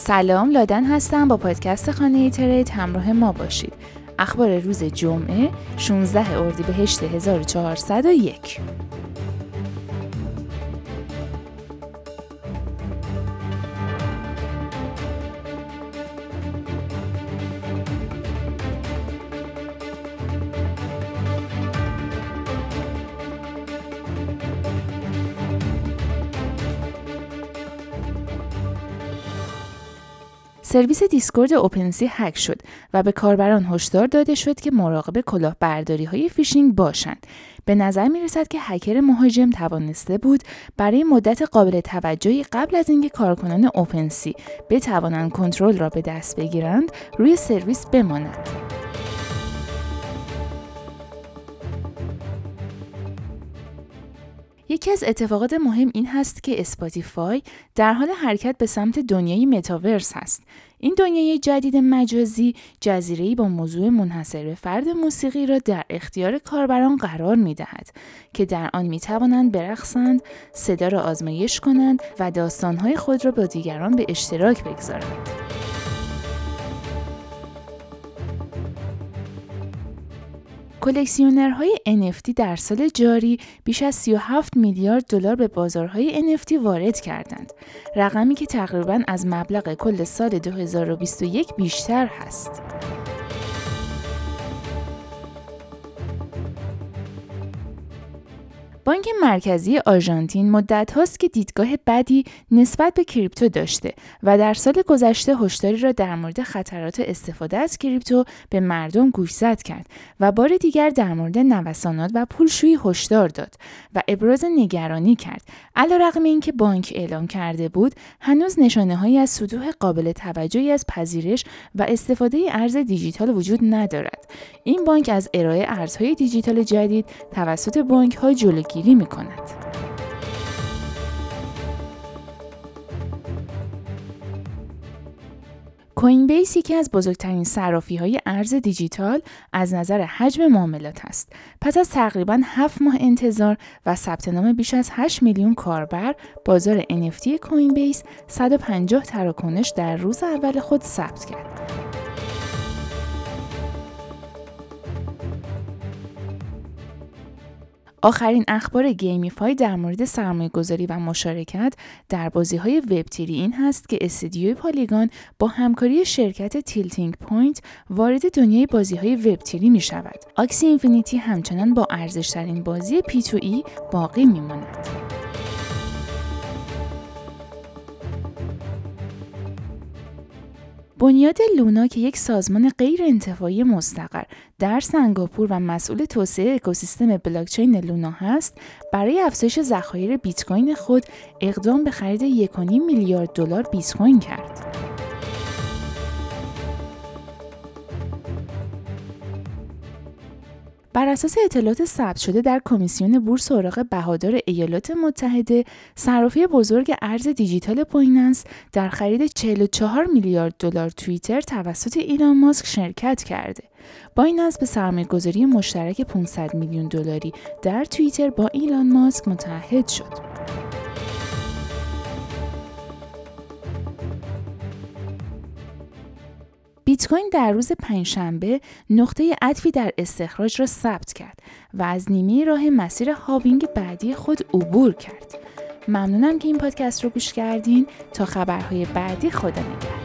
سلام لادن هستم. با پادکست خانه ترید همراه ما باشید. اخبار روز جمعه 16 اردیبهشت 1401 سرویس Discord OpenSea هک شد و به کاربران هشدار داده شد که مراقب کلاهبرداری های فیشینگ باشند. به نظر می رسد که هکر مهاجم توانسته بود برای مدت قابل توجهی قبل از اینکه کارکنان OpenSea بتوانند کنترل را به دست بگیرند روی سرویس بماند. یکی از اتفاقات مهم این هست که Spotify در حال حرکت به سمت دنیای متاورس هست. این دنیای جدید مجازی جزیره‌ای با موضوع منحصر به فرد موسیقی را در اختیار کاربران قرار می دهد که در آن می توانند برقصند، صدا را آزمایش کنند و داستانهای خود را با دیگران به اشتراک بگذارند. کلکسیونرهای NFT در سال جاری بیش از 37 میلیارد دلار به بازارهای NFT وارد کردند. رقمی که تقریبا از مبلغ کل سال 2021 بیشتر هست. بانک مرکزی آرژانتین مدت هاست که دیدگاه بدی نسبت به کریپتو داشته و در سال گذشته هشداری را در مورد خطرات استفاده از کریپتو به مردم گوشزد کرد و بار دیگر در مورد نوسانات و پولشویی هشدار داد و ابراز نگرانی کرد. علیرغم اینکه بانک اعلام کرده بود هنوز نشانه هایی از سطوح قابل توجهی از پذیرش و استفاده ارز دیجیتال وجود ندارد. این بانک از ارائه ارزهای دیجیتال جدید توسط بانک ها جلوگیری پیگیری می کند. Coinbase یکی از بزرگترین صرافی های ارز دیجیتال از نظر حجم معاملات است. پس از تقریبا 7 ماه انتظار و ثبت نام بیش از 8 میلیون کاربر، بازار NFT Coinbase 150 تراکنش در روز اول خود ثبت کرد. آخرین اخبار GameFi در مورد سرمایه گذاری و مشارکت در بازی های وب تیری این هست که استدیوی Polygon با همکاری شرکت Tilting Point وارد دنیای بازی های وب تیری می شود. Axie Infinity همچنان با ارزشترین بازی play to earn باقی می ماند. بنیاد Luna که یک سازمان غیر انتفاعی مستقر در سنگاپور و مسئول توسعه اکوسیستم بلاکچین لونا هست برای افزایش ذخایر بیت کوین خود اقدام به خرید 1.5 میلیارد دلار بیت کوین کرد. بر اساس اطلاعات ثبت شده در کمیسیون بورس اوراق بهادار ایالات متحده صرافی بزرگ ارز دیجیتال بایننس در خرید 44 میلیارد دلار توییتر توسط ایلان ماسک شرکت کرده. بایننس به سرمایه‌گذاری مشترک 500 میلیون دلاری در توییتر با ایلان ماسک متحد شد. بیت کوین در روز پنجشنبه نقطه عطفی در استخراج را ثبت کرد و از نیمه راه مسیر هاوینگ بعدی خود عبور کرد. ممنونم که این پادکست رو گوش کردین تا خبرهای بعدی خدا نگهدار.